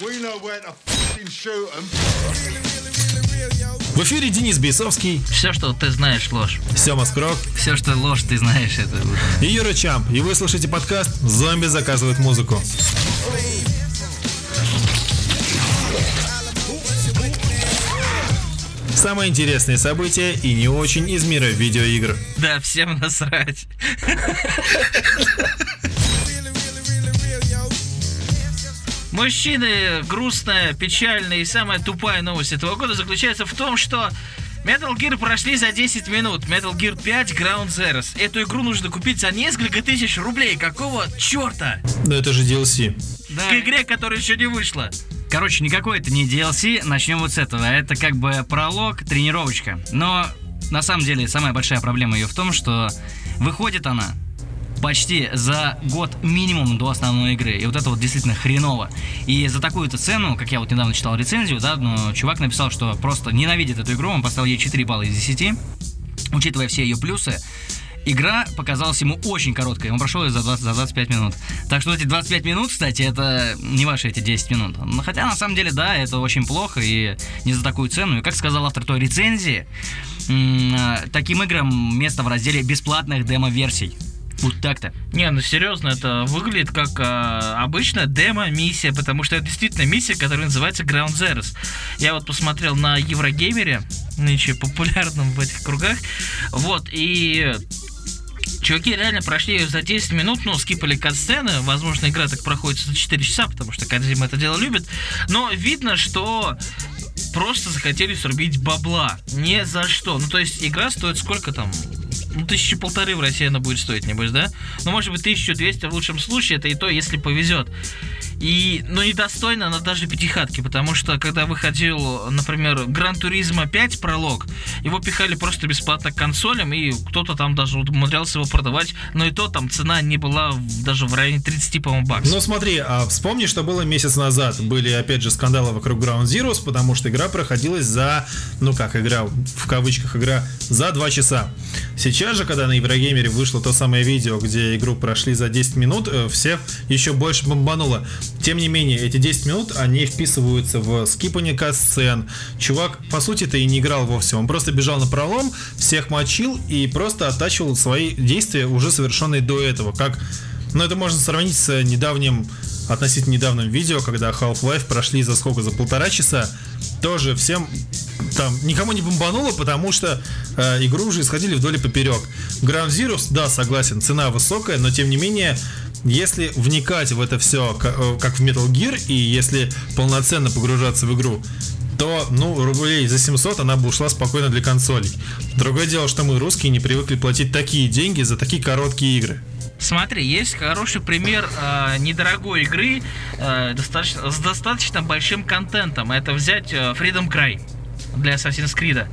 We know where to fucking shoot 'em. В эфире Денис Бейсовский, Все, что ты знаешь, ложь. Сема Скрок Все, что ложь, ты знаешь, это уже. и Юра Чамп. И вы слушаете подкаст «Зомби заказывают музыку». Самые интересные события и не очень из мира видеоигр. Да, всем насрать. Мужчины, грустная, печальная и самая тупая новость этого года заключается в том, что Metal Gear прошли за 10 минут. Metal Gear 5 Ground Zeroes. Эту игру нужно купить за несколько тысяч рублей. Какого черта? Но это же DLC. К игре, которая еще не вышла. Короче, никакой это не DLC, начнем вот с этого. Это как бы пролог, тренировочка. Но на самом деле самая большая проблема ее в том, что выходит она почти за год минимум до основной игры. И вот это вот действительно хреново. И за такую-то цену, как я вот недавно читал рецензию, да, ну, чувак написал, что просто ненавидит эту игру, он поставил ей 4 балла из 10, учитывая все ее плюсы. Игра показалась ему очень короткой, он прошел ее за, 20, за 25 минут. Так что эти 25 минут, кстати, это не ваши эти 10 минут. Но Хотя, на самом деле, да, это очень плохо и не за такую цену. И как сказал автор той рецензии, э, таким играм место в разделе бесплатных демо-версий. Вот так-то. Не, ну серьезно, это выглядит как а, обычная демо-миссия, потому что это действительно миссия, которая называется Ground Zeroes. Я вот посмотрел на Еврогеймере, нынче популярном в этих кругах, вот, и Чуваки реально прошли ее за 10 минут, ну, скипали кат-сцены. Возможно, игра так проходит за 4 часа, потому что Кадзима это дело любит. Но видно, что просто захотели срубить бабла. Не за что. Ну, то есть, игра стоит сколько там? Ну, тысячи полторы в России она будет стоить, небось, да? Ну, может быть, 1200 в лучшем случае, это и то, если повезет. И, ну, недостойна она даже пятихатки, потому что, когда выходил, например, Гран Туризма 5 пролог, его пихали просто бесплатно к консолям, и кто-то там даже умудрялся его продавать, но и то там цена не была даже в районе 30, по-моему, баксов. Ну смотри, а вспомни, что было месяц назад. Были опять же скандалы вокруг Ground Zeroes, потому что игра проходилась за, ну как игра, в кавычках игра, за 2 часа. Сейчас же, когда на Еврогеймере вышло то самое видео, где игру прошли за 10 минут, э, всех еще больше бомбануло. Тем не менее, эти 10 минут, они вписываются в скипание кат-сцен. Чувак, по сути-то и не играл вовсе. Он просто бежал на пролом, всех мочил и просто оттачивал свои действия, уже совершенные до этого. Как ну, это можно сравнить с недавним, относительно недавним видео, когда Half-Life прошли за сколько? За полтора часа. Тоже всем там никому не бомбануло, потому что э, игру уже исходили вдоль и поперек. Ground Zeroes, да, согласен, цена высокая, но тем не менее, если вникать в это все, как в Metal Gear, и если полноценно погружаться в игру, то, ну, рублей за 700 она бы ушла спокойно для консолей. Другое дело, что мы, русские, не привыкли платить такие деньги за такие короткие игры. Смотри, есть хороший пример э, недорогой игры э, достаточно, с достаточно большим контентом. Это взять э, Freedom Cry для Assassin's Creed.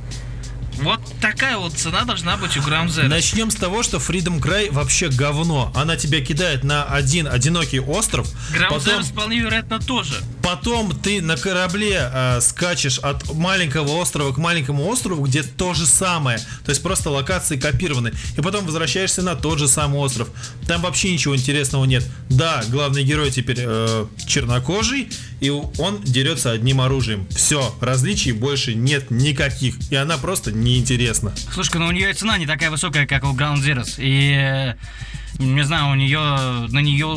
Вот такая вот цена должна быть у Zero. Начнем с того, что Freedom Cry вообще говно. Она тебя кидает на один одинокий остров, Ground потом, Zero вполне вероятно тоже. Потом ты на корабле э, скачешь от маленького острова к маленькому острову, где то же самое. То есть просто локации копированы. И потом возвращаешься на тот же самый остров. Там вообще ничего интересного нет. Да, главный герой теперь э, чернокожий, и он дерется одним оружием. Все, различий больше нет никаких. И она просто неинтересна. Слушай, ну у нее цена не такая высокая, как у Ground Zeroes. И э, не знаю, у нее на нее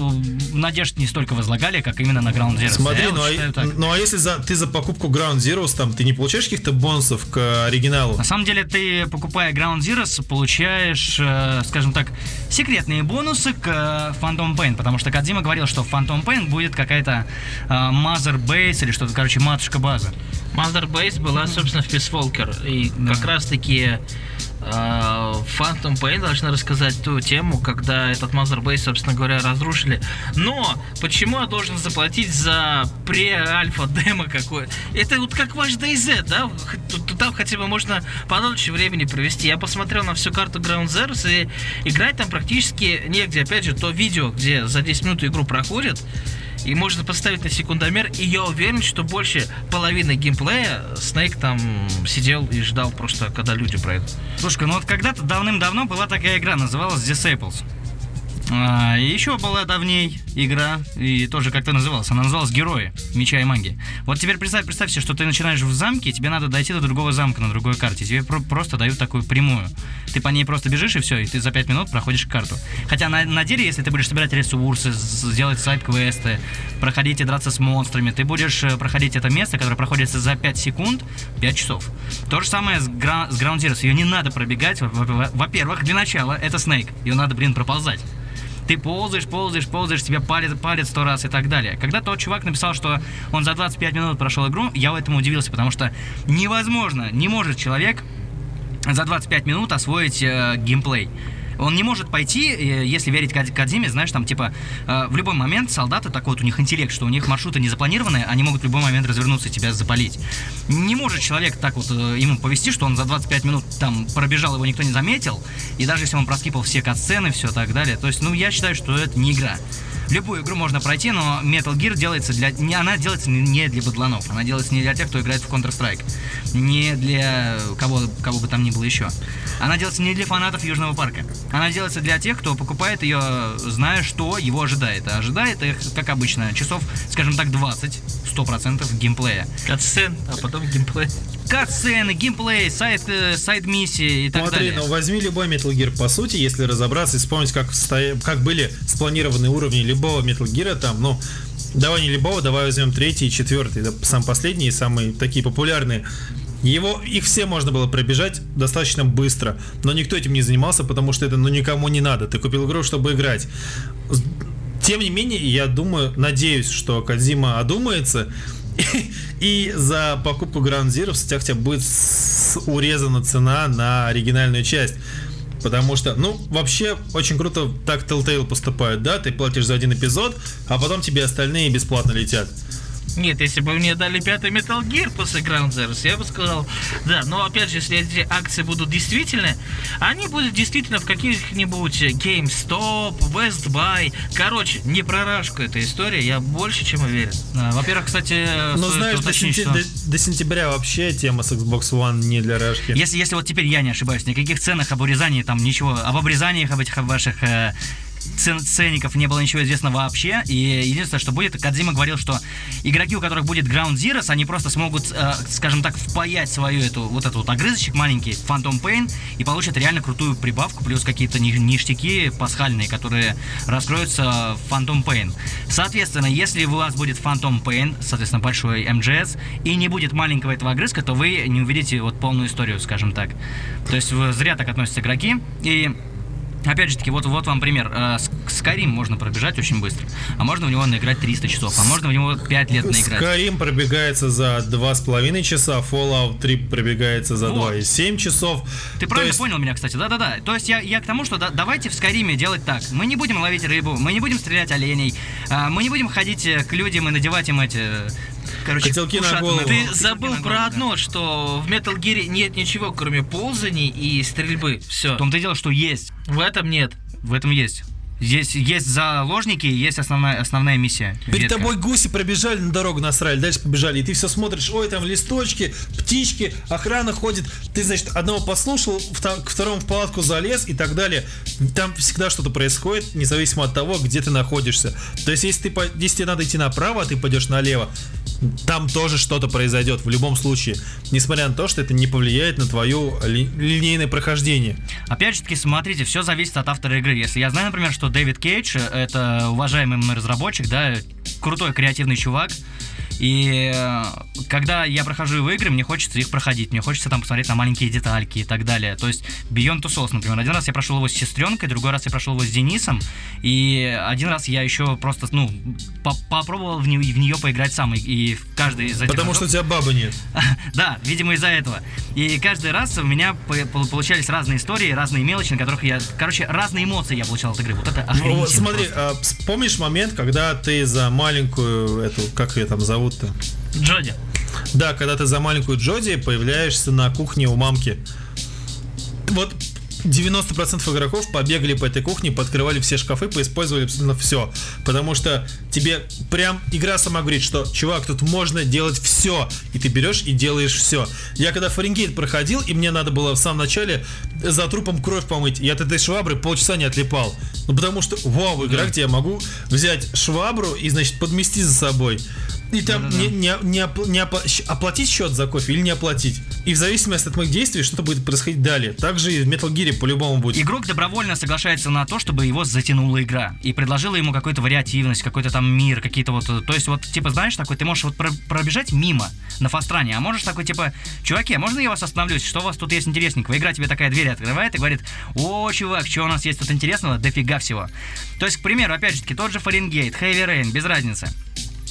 надежд не столько возлагали, как именно на Ground Zeroes. Смотри, ну, вот а, считаю так. ну а если за, ты за покупку Ground Zeroes, там, ты не получаешь каких-то бонусов к оригиналу? На самом деле, ты, покупая Ground Zeroes, получаешь, э, скажем так, секретные бонусы к э, Phantom Pain, потому что Кадзима говорил, что в Phantom Pain будет какая-то э, Mother Base или что-то, короче, матушка база. Mother Base была, собственно, в Peace Walker. И как раз таки э, Phantom Pain должна рассказать ту тему, когда этот Mother Base, собственно говоря, разрушили. Но почему я должен заплатить за пре-альфа демо какое? Это вот как ваш DayZ, да? Тут Там хотя бы можно подольше времени провести. Я посмотрел на всю карту Ground Zeroes, и играть там практически негде. Опять же, то видео, где за 10 минут игру проходит, и можно поставить на секундомер, и я уверен, что больше половины геймплея Снейк там сидел и ждал просто, когда люди пройдут. Слушай, ну вот когда-то давным-давно была такая игра, называлась Disciples. А, еще была давней игра, и тоже как-то называлась. Она называлась Герои Меча и Магии. Вот теперь представь, представь себе, что ты начинаешь в замке, тебе надо дойти до другого замка на другой карте. Тебе про- просто дают такую прямую. Ты по ней просто бежишь и все, и ты за 5 минут проходишь карту. Хотя на, на деле, если ты будешь собирать ресурсы, сделать сайт-квесты, проходить и драться с монстрами, ты будешь э, проходить это место, которое проходится за 5 секунд, 5 часов. То же самое с, Гра- с Ground Zero. Ее не надо пробегать. Во- во- Во-первых, для начала это Снейк. Ее надо, блин, проползать. Ты ползаешь, ползаешь, ползаешь, тебя палит, палит сто раз и так далее. Когда тот чувак написал, что он за 25 минут прошел игру, я в этом удивился, потому что невозможно, не может человек за 25 минут освоить э, геймплей. Он не может пойти, э, если верить Кад- Кадзиме, знаешь, там, типа, э, в любой момент солдаты, такой вот у них интеллект, что у них маршруты не запланированы, они могут в любой момент развернуться и тебя запалить. Не может человек так вот э, ему повести, что он за 25 минут там пробежал, его никто не заметил, и даже если он проскипал все катсцены, все так далее. То есть, ну, я считаю, что это не игра. Любую игру можно пройти, но Metal Gear делается для... Не, она делается не для быдланов, она делается не для тех, кто играет в Counter-Strike. Не для кого, кого бы там ни было еще. Она делается не для фанатов Южного парка. Она делается для тех, кто покупает ее, зная, что его ожидает. А ожидает их, как обычно, часов, скажем так, 20, 100% геймплея. Катсцен, а потом геймплей. Катсцены, геймплей, сайт, э, сайт-миссии и так Смотри, далее. ну возьми любой Metal Gear, по сути, если разобраться и вспомнить, как, стоя- как были спланированы уровни любого Metal Gear, там, ну, давай не любого, давай возьмем третий и четвертый, да, сам последний, самые такие популярные. Его, их все можно было пробежать достаточно быстро, но никто этим не занимался, потому что это, ну, никому не надо. Ты купил игру, чтобы играть. Тем не менее, я думаю, надеюсь, что Кадзима одумается, и за покупку Ground Zero в сетях тебя будет урезана цена на оригинальную часть. Потому что, ну, вообще, очень круто так Telltale поступают, да? Ты платишь за один эпизод, а потом тебе остальные бесплатно летят. Нет, если бы мне дали пятый Metal Gear после Ground Zeroes, я бы сказал, да, но опять же, если эти акции будут действительны, они будут действительно в каких-нибудь GameStop, Best Buy. Короче, не про рашку эта история, я больше чем уверен. А, Во-первых, кстати, Но стоит знаешь, до, сентя- что- до- до сентября вообще тема с Xbox One не для рашки. Если, если вот теперь я не ошибаюсь, никаких ценах об урезании там ничего, об обрезаниях об этих ваших э, ценников не было ничего известно вообще. И единственное, что будет, Кадзима говорил, что игроки, у которых будет Ground Zeroes, они просто смогут, э, скажем так, впаять свою эту вот этот вот огрызочек маленький, Phantom Pain, и получат реально крутую прибавку, плюс какие-то ни- ништяки пасхальные, которые раскроются в Phantom Pain. Соответственно, если у вас будет Phantom Pain, соответственно, большой MGS, и не будет маленького этого огрызка, то вы не увидите вот полную историю, скажем так. То есть зря так относятся игроки. И Опять же таки, вот, вот вам пример. Э, С- Skyrim можно пробежать очень быстро, а можно в него наиграть 300 часов, а можно в него 5 лет наиграть. Skyrim пробегается за 2,5 часа, Fallout 3 пробегается за Вот. 2,7 часов. Ты правильно есть- понял меня, кстати, да-да-да. То есть я, я к тому, что да- давайте в Скайриме делать так. Мы не будем ловить рыбу, мы не будем стрелять оленей, а, мы не будем ходить э, к людям и надевать им эти... Короче, Котелки на голову. Ты забыл на про голову, одно, что в Metal Gear нет ничего, кроме ползаний и стрельбы. Все. В том-то и дело, что есть. В этом нет. В этом есть. Здесь есть заложники, есть основная, основная миссия. Перед ветка. тобой гуси пробежали, на дорогу насрали, дальше побежали, и ты все смотришь, ой, там листочки, птички, охрана ходит, ты, значит, одного послушал, к второму в палатку залез и так далее. Там всегда что-то происходит, независимо от того, где ты находишься. То есть, если, ты, если тебе надо идти направо, а ты пойдешь налево, там тоже что-то произойдет в любом случае, несмотря на то, что это не повлияет на твое ли- линейное прохождение. Опять же таки, смотрите, все зависит от автора игры. Если я знаю, например, что Дэвид Кейдж это уважаемый мной разработчик, да, крутой креативный чувак. И э, когда я прохожу его игры, мне хочется их проходить, мне хочется там посмотреть на маленькие детальки и так далее. То есть Beyond Two Souls, например, один раз я прошел его с сестренкой, другой раз я прошел его с Денисом, и один раз я еще просто, ну, по- попробовал в, не- в нее поиграть сам, и, и каждый из этих Потому разов- что у тебя бабы нет. да, видимо из-за этого. И каждый раз у меня по- по- получались разные истории, разные мелочи, на которых я, короче, разные эмоции я получал от игры. Вот это Ну, охренительно. вот смотри, просто. а, помнишь момент, когда ты за маленькую эту, как ее там зовут-то? Джоди. Да, когда ты за маленькую Джоди появляешься на кухне у мамки. Вот 90% игроков побегали по этой кухне, подкрывали все шкафы, поиспользовали абсолютно все. Потому что тебе прям игра сама говорит, что, чувак, тут можно делать все. И ты берешь и делаешь все. Я когда Фаренгейт проходил, и мне надо было в самом начале за трупом кровь помыть, я от этой швабры полчаса не отлипал. Ну потому что, вау, игра, где я могу взять швабру и, значит, подмести за собой. И там не, не, не, опл- не щ- оплатить счет за кофе или не оплатить. И в зависимости от моих действий что-то будет происходить далее. Также и в Metal Gear по-любому будет. Игрок добровольно соглашается на то, чтобы его затянула игра. И предложила ему какую-то вариативность, какой-то там мир, какие-то вот... То есть вот, типа, знаешь, такой, ты можешь вот про- пробежать мимо на фастране, а можешь такой, типа, чуваки, а можно я вас остановлюсь? Что у вас тут есть интересненького? Игра тебе такая дверь открывает и говорит, о, чувак, что у нас есть тут интересного? Дофига всего. То есть, к примеру, опять же таки, тот же Фаренгейт, Heavy Rain, без разницы.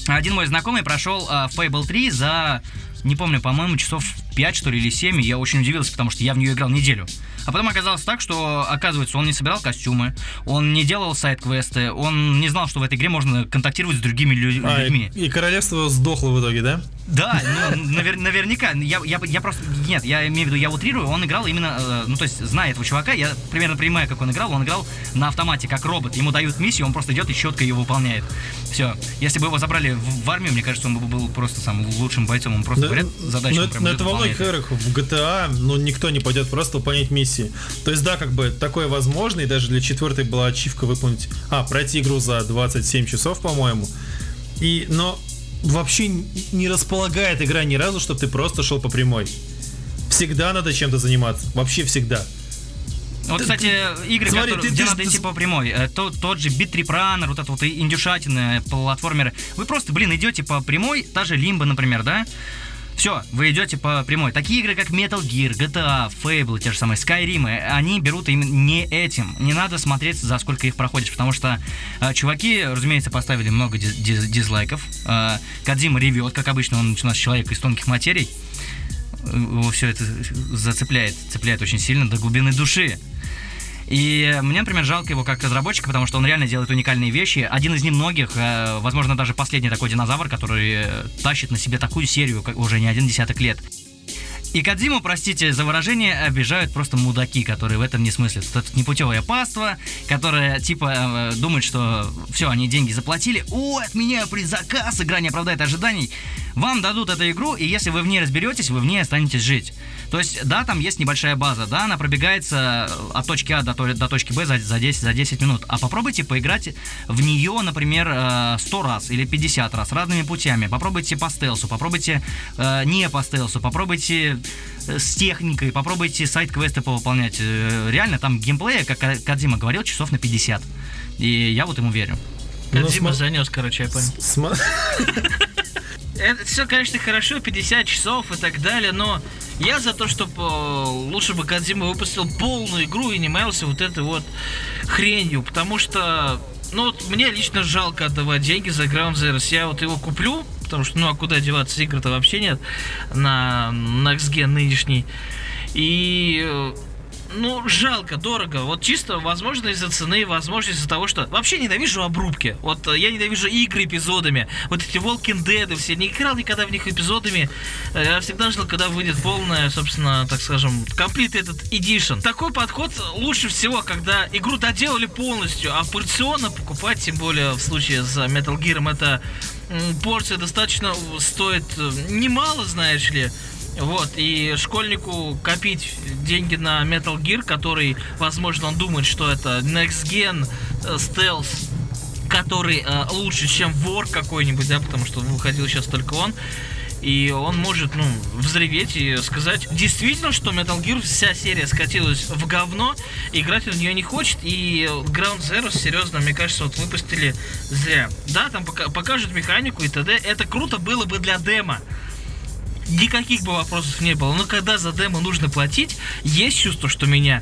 Один мой знакомый прошел а, Fable 3 за, не помню, по-моему, часов 5, что ли, или 7, и я очень удивился, потому что я в нее играл неделю. А потом оказалось так, что, оказывается, он не собирал костюмы, он не делал сайт-квесты, он не знал, что в этой игре можно контактировать с другими лю- А, людьми. и, и королевство сдохло в итоге, да? Да, ну, навер- наверняка. Я, я, я просто... Нет, я имею в виду, я утрирую, он играл именно... э, ну, то есть, зная этого чувака, я примерно понимаю, как он играл. Он играл на автомате, как робот. Ему дают миссию, он просто идет и четко ее выполняет. Все. Если бы его забрали в, в армию, мне кажется, он бы был просто самым лучшим бойцом. Он просто Но- говорят задачу. но прям но это во многих играх в GTA, ну, никто не пойдет просто выполнять миссии. То есть, да, как бы такое возможно, и даже для четвертой была ачивка выполнить... А, пройти игру за 27 часов, по-моему. И, но вообще не располагает игра ни разу, чтобы ты просто шел по прямой. Всегда надо чем-то заниматься. Вообще всегда. Вот, кстати, игры, Смотри, которые, ты- где ты- надо ты- идти по прямой, э, то- тот же Beat Trip Runner, вот это вот индюшатины, платформеры, вы просто, блин, идете по прямой, та же Limbo, например, да? Все, вы идете по прямой. Такие игры, как Metal Gear, GTA, Fable, те же самые Skyrim, э, они берут именно не этим. Не надо смотреть, за сколько их проходишь, потому что э, чуваки, разумеется, поставили много диз- диз- дизлайков. Э, Кадзима ревет, как обычно, он у нас человек из тонких материй. Его все это зацепляет, цепляет очень сильно до глубины души. И мне, например, жалко его как разработчика, потому что он реально делает уникальные вещи. Один из немногих, э, возможно, даже последний такой динозавр, который э, тащит на себе такую серию уже не один десяток лет. И Кадзиму, простите за выражение, обижают просто мудаки, которые в этом не смыслят. Это непутевое паство, которое типа э, думает, что все, они деньги заплатили, о, отменяю предзаказ, игра не оправдает ожиданий. Вам дадут эту игру, и если вы в ней разберетесь, вы в ней останетесь жить. То есть, да, там есть небольшая база, да, она пробегается от точки А до, до точки Б за, за, 10, за 10 минут. А попробуйте поиграть в нее, например, э, 100 раз или 50 раз, разными путями. Попробуйте по стелсу, попробуйте э, не по стелсу, попробуйте э, с техникой, попробуйте сайт-квесты повыполнять. Э, Реально, там геймплея, как Ка- Кадзима говорил, часов на 50. И я вот ему верю. Ну, Кодзима сма- занес, короче, я понял. Это все, конечно, хорошо, 50 часов и так далее, но я за то, чтобы лучше бы Кадзима выпустил полную игру и не маялся вот этой вот хренью, потому что, ну, вот мне лично жалко отдавать деньги за Ground Zeroes. Я вот его куплю, потому что, ну, а куда деваться, игр-то вообще нет на Next Gen нынешний. И э, ну, жалко, дорого. Вот чисто, возможно, из-за цены, возможно, из-за того, что... Вообще ненавижу обрубки. Вот э, я ненавижу игры эпизодами. Вот эти Walking Dead все. Не играл никогда в них эпизодами. Э, Я всегда ждал, когда выйдет полная, собственно, так скажем, комплит этот Edition. Такой подход лучше всего, когда игру доделали полностью, а порционно покупать, тем более в случае с Metal Gear, это порция достаточно стоит э, немало, знаешь ли. Вот, и школьнику копить деньги на Metal Gear, который, возможно, он думает, что это Next Gen э, стелс, который э, лучше, чем вор какой-нибудь, да, потому что выходил сейчас только он. И он может, ну, взреветь и сказать действительно, что Metal Gear вся серия скатилась в говно, играть он в нее не хочет, и Ground Zero, серьезно, мне кажется, вот выпустили зря. Да, там пока- покажут механику и т.д. Это круто было бы для демо. Никаких бы вопросов не было. Но когда за демо нужно платить, есть чувство, что меня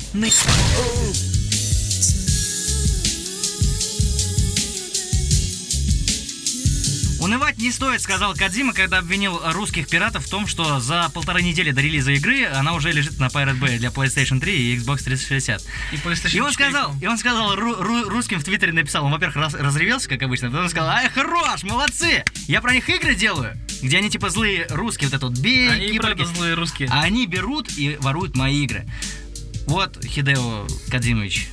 Унывать не стоит, сказал Кадзима, когда обвинил русских пиратов в том, что за полторы недели до релиза игры она уже лежит на Pirate Bay для PlayStation 3 и Xbox 360. И PlayStation И он 4, сказал, и он сказал, ру- ру- русским в Твиттере написал, он, во-первых, раз- разревелся, как обычно, потом сказал, ай, хорош, молодцы, я про них игры делаю, где они типа злые русские, вот это вот бей, Они киборги. злые русские. А они берут и воруют мои игры. Вот, Хидео Кадзимович,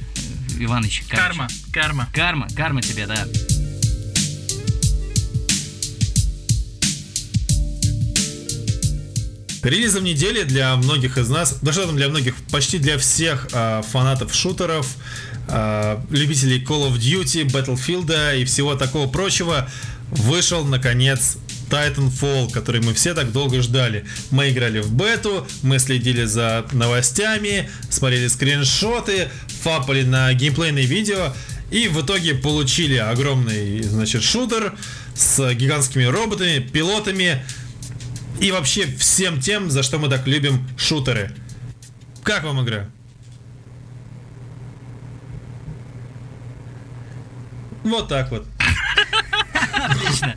э, Иваныч. короче. Карма, карма. Карма, карма тебе, да. Релизом недели для многих из нас, да что там для многих, почти для всех а, фанатов шутеров, а, любителей Call of Duty, Battlefield и всего такого прочего, вышел наконец Titanfall, который мы все так долго ждали. Мы играли в бету, мы следили за новостями, смотрели скриншоты, фапали на геймплейные видео и в итоге получили огромный, значит, шутер с гигантскими роботами, пилотами, и вообще всем тем, за что мы так любим шутеры. Как вам игра? Вот так вот. Отлично.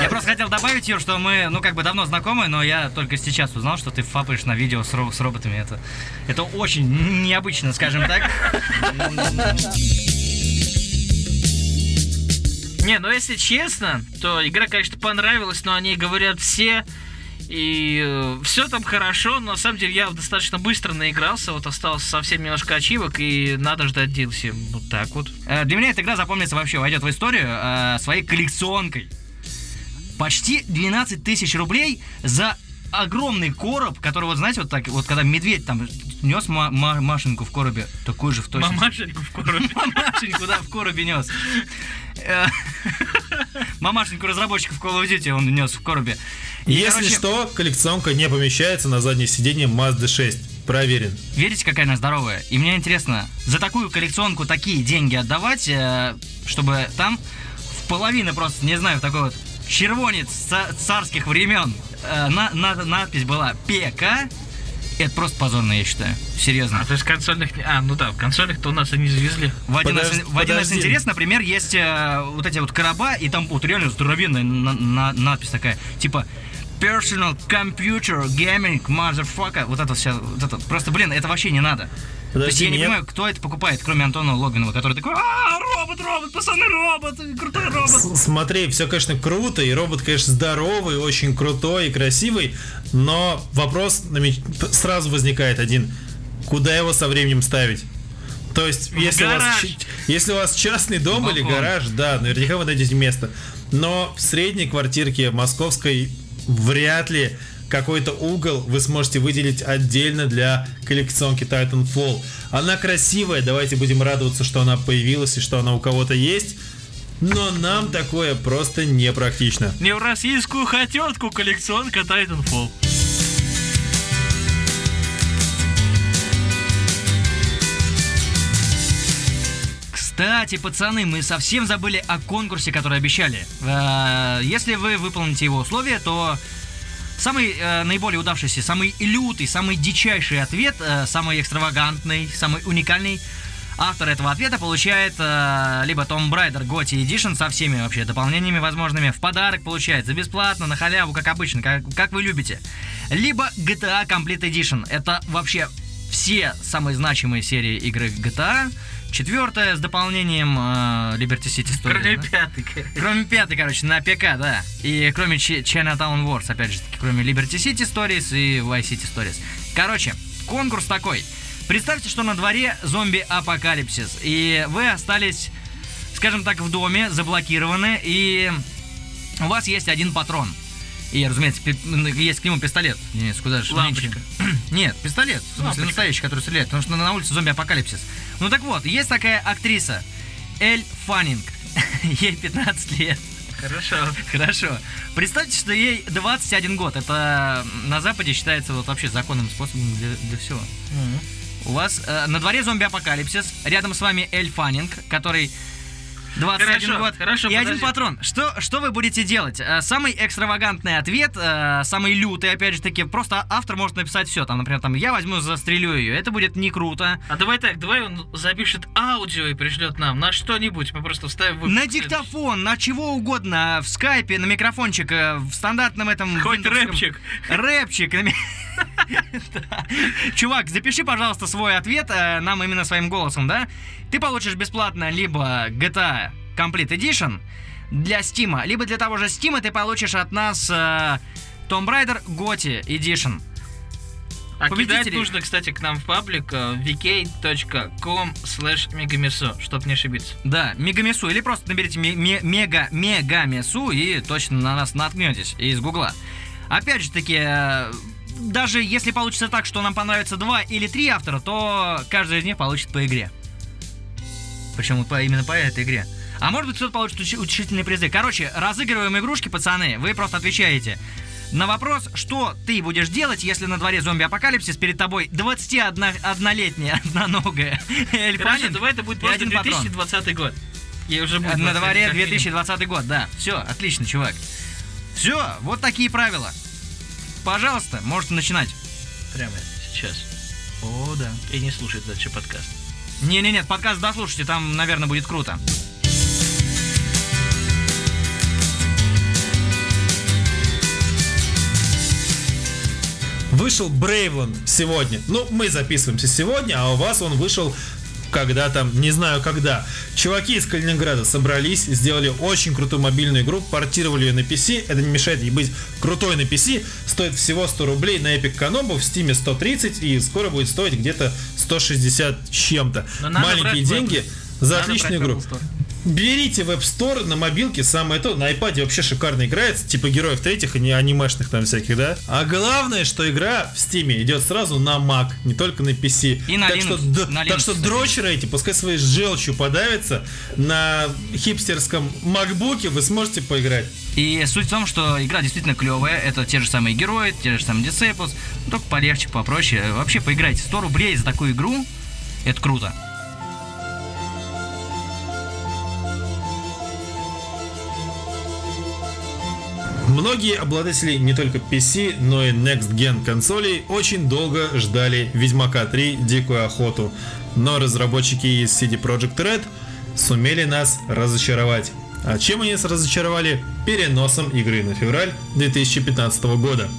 Я просто хотел добавить, Юр, что мы, ну, как бы давно знакомы, но я только сейчас узнал, что ты фапаешь на видео с, ро- с роботами. Это, это очень необычно, скажем так. Не, ну если честно, то игра, конечно, понравилась, но о ней говорят все. И все там хорошо, но на самом деле я достаточно быстро наигрался, вот осталось совсем немножко ачивок, и надо ждать DLC. Вот так вот. Э, Для меня эта игра запомнится вообще, войдет в историю э, своей коллекционкой. Почти 12 тысяч рублей за огромный короб, который, вот знаете, вот так, вот когда медведь там нес ма- ма- Машеньку в коробе, такой же в точности. Мамашеньку в коробе. Мамашеньку, да, в коробе нес. Э, Мамашеньку разработчиков Call of Duty он нес в коробе. И, Если короче, что, коллекционка не помещается на заднее сиденье Mazda 6. Проверен. Видите, какая она здоровая? И мне интересно, за такую коллекционку такие деньги отдавать, э, чтобы там в половину просто, не знаю, такой вот червонец ца- царских времен э, на, на- надпись была ПК. Это просто позорно, я считаю. Серьезно. А то есть консольных... А, ну да, в консольных-то у нас они завезли. В 1С, Подожди, в 1С подожди. интерес, например, есть э, вот эти вот короба, и там вот реально здоровенная на- на- надпись такая, типа Personal Computer Gaming Motherfucker. Вот это все, вот это. Просто, блин, это вообще не надо. То есть Подожди, я не понимаю, кто это покупает, кроме Антона Логвинова, который такой, а, робот, робот, пацаны, робот, крутой робот. Смотри, все, конечно, круто, и робот, конечно, здоровый, очень крутой и красивый, но вопрос сразу возникает один. Куда его со временем ставить? То есть, если у, вас, если у вас частный дом или Балкон. гараж, да, наверняка вы найдете место. Но в средней квартирке московской вряд ли какой-то угол вы сможете выделить отдельно для коллекционки Titanfall. Она красивая, давайте будем радоваться, что она появилась и что она у кого-то есть. Но нам такое просто непрактично. Не в российскую хотетку коллекционка Titanfall. Кстати, пацаны, мы совсем забыли о конкурсе, который обещали. Э, Если вы выполните его условия, то самый э, наиболее удавшийся, самый лютый, самый дичайший ответ, э, самый экстравагантный, самый уникальный автор этого ответа получает э, либо Tomb Raider GOTY Edition со всеми вообще дополнениями возможными, в подарок получает за бесплатно, на халяву, как обычно, как, как вы любите. Либо GTA Complete Edition. Это вообще все самые значимые серии игры GTA. Четвертая с дополнением э, Liberty City Stories. Кроме да? пятой. Кроме пятой, короче, на ПК, да. И кроме Чи- Chinatown Wars, опять же таки, кроме Liberty City Stories и Vice City Stories. Короче, конкурс такой. Представьте, что на дворе зомби-апокалипсис, и вы остались, скажем так, в доме, заблокированы, и у вас есть один патрон. И, разумеется, есть к нему пистолет. Нет, куда же? Лампочка. Нет, пистолет. В смысле, настоящий, который стреляет. Потому что на улице зомби-апокалипсис. Ну так вот, есть такая актриса. Эль Фаннинг. Ей 15 лет. Хорошо. Хорошо. Представьте, что ей 21 год. Это на Западе считается вот вообще законным способом для, для всего. У вас э, на дворе зомби-апокалипсис. Рядом с вами Эль Фаннинг, который 21 Хорошо, год. хорошо, и один подожди. патрон. Что, что вы будете делать? Э, Самый экстравагантный ответ, э, самый лютый, опять же таки, просто автор может написать все. Там, например, там, я возьму, застрелю ее. Это будет не круто. А давай так, давай он запишет аудио и пришлет нам на что-нибудь. Мы просто вставим выпуск. На диктофон, на чего угодно, в скайпе, на микрофончик, э, в стандартном этом... Хоть рэпчик. Рэпчик. Чувак, запиши, пожалуйста, свой ответ нам именно своим голосом, да? Ты получишь бесплатно либо GTA Complete Edition для Steam, либо для того же Steam ты получишь от нас э, Tomb Raider GOTY Edition. А кидать победителей... нужно, кстати, к нам в паблик э, vk.com slash мегамесо, чтоб не ошибиться. Да, Мегамесу. Или просто наберите ме- ме- мега Мегамесу и точно на нас наткнетесь из Гугла. Опять же таки, э, даже если получится так, что нам понравится два или три автора, то каждый из них получит по игре. Причем по, именно по этой игре. А может быть, кто-то получит учи- утешительные призы. Короче, разыгрываем игрушки, пацаны. Вы просто отвечаете на вопрос, что ты будешь делать, если на дворе зомби-апокалипсис перед тобой 21-летняя одноногая Короче, эльфанин давай это будет просто один патрон. 2020 год. И уже будет На дворе как фильм. 2020 год, да. Все, отлично, чувак. Все, вот такие правила. Пожалуйста, можете начинать. Прямо сейчас. О, да. И не слушать дальше подкаст. Не-не-нет, подкаст дослушайте, там, наверное, будет круто. Вышел Брейвланд сегодня. Ну, мы записываемся сегодня, а у вас он вышел когда там, не знаю когда. Чуваки из Калининграда собрались, сделали очень крутую мобильную игру, портировали ее на PC. Это не мешает ей быть крутой на PC. Стоит всего 100 рублей на Epic Konobu, в Steam 130 и скоро будет стоить где-то 160 с чем-то. Маленькие деньги за Надо отличную игру. Берите в App Store на мобилке, самое то, на iPad вообще шикарно играется, типа героев третьих и не анимешных там всяких, да? А главное, что игра в Steam идет сразу на Mac, не только на PC. И на так Linux, Что, на так Linux, что кстати. дрочеры эти, пускай своей желчью подавятся, на хипстерском макбуке вы сможете поиграть. И суть в том, что игра действительно клевая. Это те же самые герои, те же самые Disciples. Только полегче, попроще. Вообще поиграйте. 100 рублей за такую игру. Это круто. Многие обладатели не только PC, но и Next Gen консолей очень долго ждали Ведьмака 3 Дикую Охоту. Но разработчики из CD Projekt Red сумели нас разочаровать. А чем они нас разочаровали? Переносом игры на февраль 2015 года.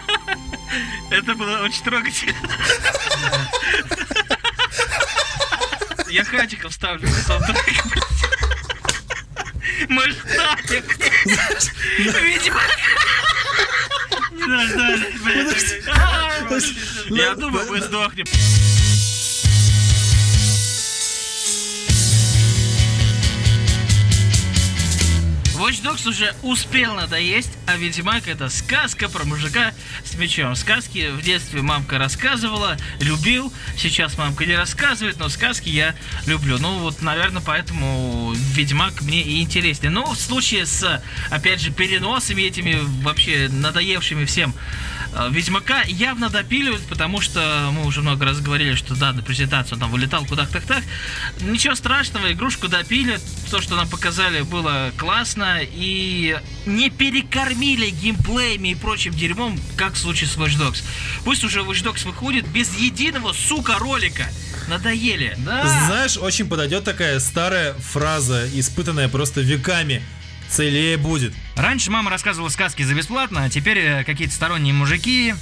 Это было очень трогательно. Я хатиков ставлю саундтрек, блядь. Мы ждали. Видимо. Не блядь. А, Я думаю, мы сдохнем. Watch Dogs уже успел надоесть, а Ведьмак это сказка про мужика с мечом. Сказки в детстве мамка рассказывала, любил. Сейчас мамка не рассказывает, но сказки я люблю. Ну вот, наверное, поэтому Ведьмак мне и интереснее. Но в случае с, опять же, переносами этими вообще надоевшими всем э, Ведьмака явно допиливают, потому что мы уже много раз говорили, что да, на презентацию он там вылетал куда-то так так. Ничего страшного, игрушку допилят. То, что нам показали, было классно. И не перекормили геймплеями и прочим дерьмом, как в случае с Watch Dogs. Пусть уже Watch Dogs выходит без единого, сука, ролика. Надоели. Да. Знаешь, очень подойдет такая старая фраза, испытанная просто веками. Целее будет. Раньше мама рассказывала сказки за бесплатно, а теперь э, какие-то сторонние мужики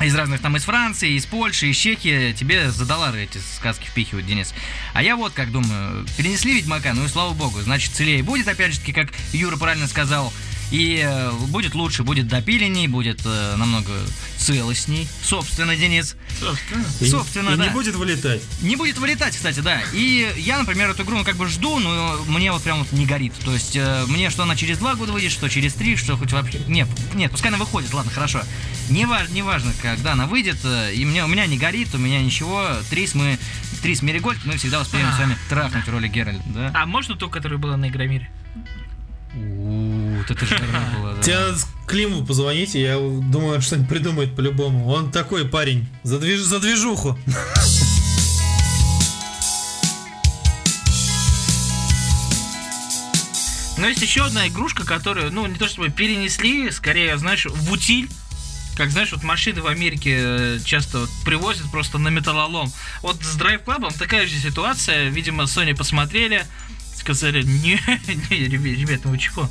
из разных там из Франции, из Польши, из Чехии тебе за доллары эти сказки впихивают, Денис. А я вот как думаю, перенесли Ведьмака, ну и слава богу, значит целее будет, опять же таки, как Юра правильно сказал, и э, будет лучше, будет допиленней, будет э, намного целостней, собственно, Денис. Собственно. И- Собственно, и да. не будет вылетать. Не будет вылетать, кстати, да. И я, например, эту игру ну, как бы жду, но мне вот прям вот не горит. То есть э, мне что она через два года выйдет, что через три, что хоть вообще... Нет, нет, пускай она выходит, ладно, хорошо. Не важно, не важно, когда она выйдет, э, и мне, у меня не горит, у меня ничего. Трис мы... Трис Меригольд мы всегда успеем с вами трахнуть в роли Геральда, да? А можно ту, которая была на Игромире? Вот это же было, да. Климу позвоните, я думаю, он что-нибудь придумает по-любому. Он такой парень. За, движ- за движуху. Но есть еще одна игрушка, которую, ну, не то чтобы перенесли, скорее, знаешь, в утиль. Как, знаешь, вот машины в Америке э, часто вот привозят просто на металлолом. Вот с Drive Club такая же ситуация. Видимо, Sony посмотрели, сказали, не, не, ребят, ребят, ну вы чего?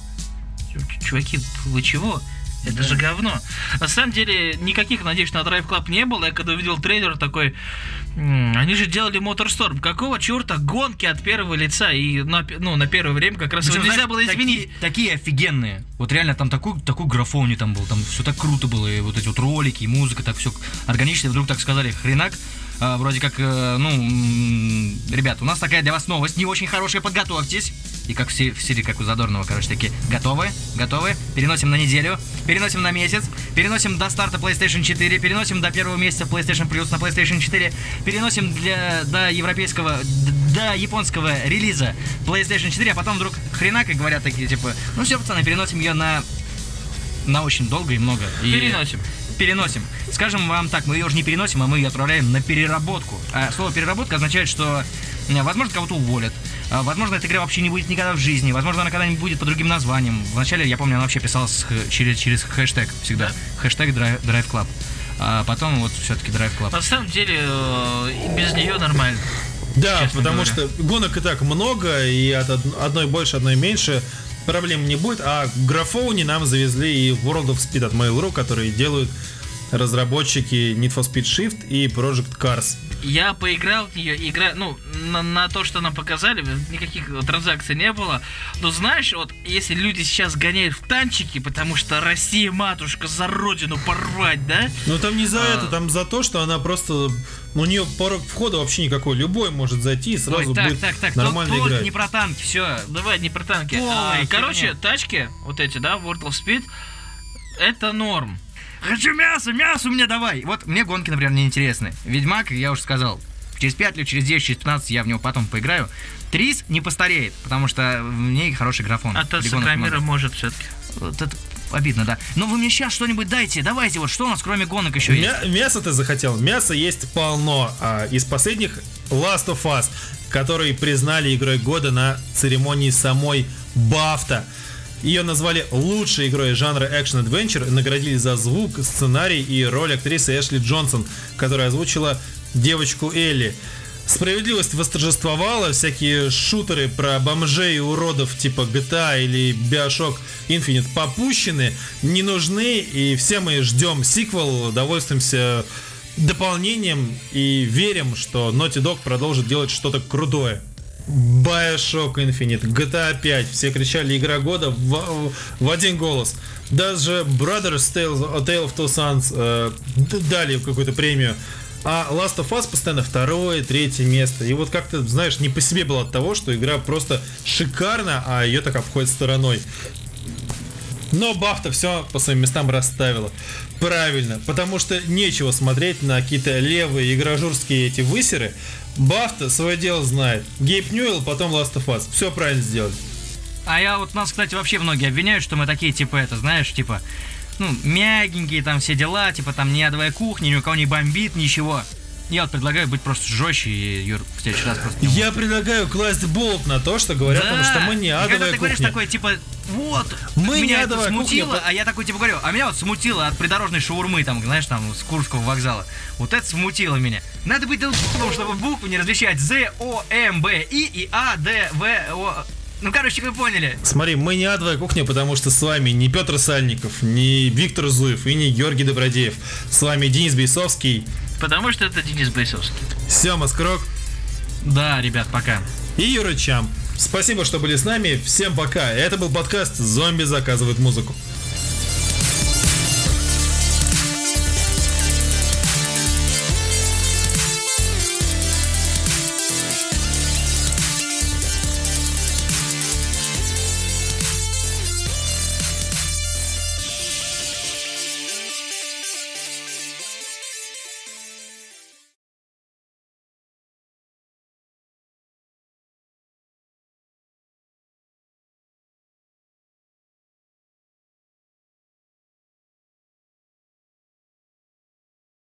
Чуваки, вы чего? Это же говно. На самом деле, никаких надежд на Drive Club не было. Я когда увидел трейлер такой, «М, они же делали Motorstorm. Какого черта гонки от первого лица? И на, ну, на первое время как раз его нельзя знаешь, было изменить. Такие, такие офигенные. Вот реально там такой, такой графоний там был, там все так круто было, и вот эти вот ролики, и музыка, так все органично. И вдруг так сказали, хренак, а, вроде как, э, ну, м, ребят, у нас такая для вас новость, не очень хорошая, подготовьтесь. И как в си- в стиле, как у Задорнова, короче, такие, готовы, готовы, переносим на неделю, переносим на месяц, переносим до старта PlayStation 4, переносим до первого месяца PlayStation Plus на PlayStation 4, переносим для, до европейского, до японского релиза PlayStation 4, а потом вдруг хренак и говорят такие, типа, ну все, пацаны, переносим ее на, на очень долго и много. И- Переносим. Переносим. Скажем вам так, мы ее уже не переносим, а мы ее отправляем на переработку. А слово переработка означает, что, э, возможно, кого-то уволят. А, Возможно, эта игра вообще не будет никогда в жизни. Возможно, она когда-нибудь будет под другим названием. Вначале, я помню, она вообще писалась х- через, через хэштег всегда. Хэштег Drive, Drive Club. А потом вот все-таки Drive Club. На самом деле, э, без нее нормально. Да, честно потому говоря. что гонок и так много, и от од- одной больше, одной меньше проблем не будет. А графоуни нам завезли и World of Speed от Mail.ru, которые делают разработчики Need for Speed Shift и Project Cars. Я поиграл в нее, игра, ну, на, на то, что нам показали, никаких транзакций не было. Но знаешь, вот если люди сейчас гоняют в танчики, потому что Россия матушка за родину порвать, да? Но там не за А. это, там за то, что она просто... У нее порог входа вообще никакой. Любой может зайти и сразу Ой, так, будет так, так, нормально играть. не про танки, все. Давай не про танки. Полная А, короче, тачки, вот эти, да, World of Speed, это норм. Хочу мясо, мясо мне давай. Вот мне гонки, например, не интересны. Ведьмак, я уже сказал, через 5 лет, через 10, через 15 я в него потом поиграю. Трис не постареет, потому что в ней хороший графон. А то Сакрамира может все-таки. Вот это обидно, да. Но вы мне сейчас что-нибудь дайте, давайте, вот что у нас кроме гонок еще есть? Мя- мясо ты захотел? Мясо есть полно. А из последних Last of Us, который признали игрой года на церемонии самой Бафта. Ее назвали лучшей игрой жанра Action Adventure наградили за звук, сценарий и роль актрисы Эшли Джонсон, которая озвучила девочку Элли. Справедливость восторжествовала, всякие шутеры про бомжей и уродов типа GTA или Bioshock Infinite попущены, не нужны, и все мы ждем сиквел, довольствуемся дополнением и верим, что Naughty Dog продолжит делать что-то крутое. Bioshock Infinite, GTA 5, все кричали игра года в, в один голос. Даже Brothers Tale, Tale of Two Sons э, дали какую-то премию. А Last of Us постоянно второе, третье место. И вот как-то, знаешь, не по себе было от того, что игра просто шикарна, а ее так обходит стороной. Но Бафта все по своим местам расставила. Правильно, потому что нечего смотреть на какие-то левые игражурские эти высеры. Бафта свое дело знает. Гейб Ньюэлл, потом Last of Us. Все правильно сделали. А я вот нас, кстати, вообще многие обвиняют, что мы такие, типа, это, знаешь, типа, ну, мягенькие там все дела, типа, там ни адовая кухня, ни у кого не бомбит, ничего. Я вот предлагаю быть просто жестче, и Юр в следующий раз просто... не Я предлагаю класть болт на то, что говорят, Да. потому что мы не И когда адовая ты говоришь кухня. такой, типа, вот, Мы не меня это адовая кухня, смутило, по- а я такой, типа, говорю, а меня вот смутило от придорожной шаурмы, там, знаешь, там, с Курского вокзала. Вот это смутило меня. Надо быть долбоебом, чтобы буквы не различать. З, О, М, Б, И и А, Д, В, О... Ну, короче, вы поняли. Смотри, мы не адовая кухня, потому что с вами не Петр Сальников, не Виктор Зуев и не Георгий Добродеев. С вами Денис Бейсовский, Потому что это Денис Бойсовский. Сема Скрок Да, ребят, пока. и Юра Чам. Спасибо, что были с нами. Всем пока. Это был подкаст «Зомби заказывают музыку».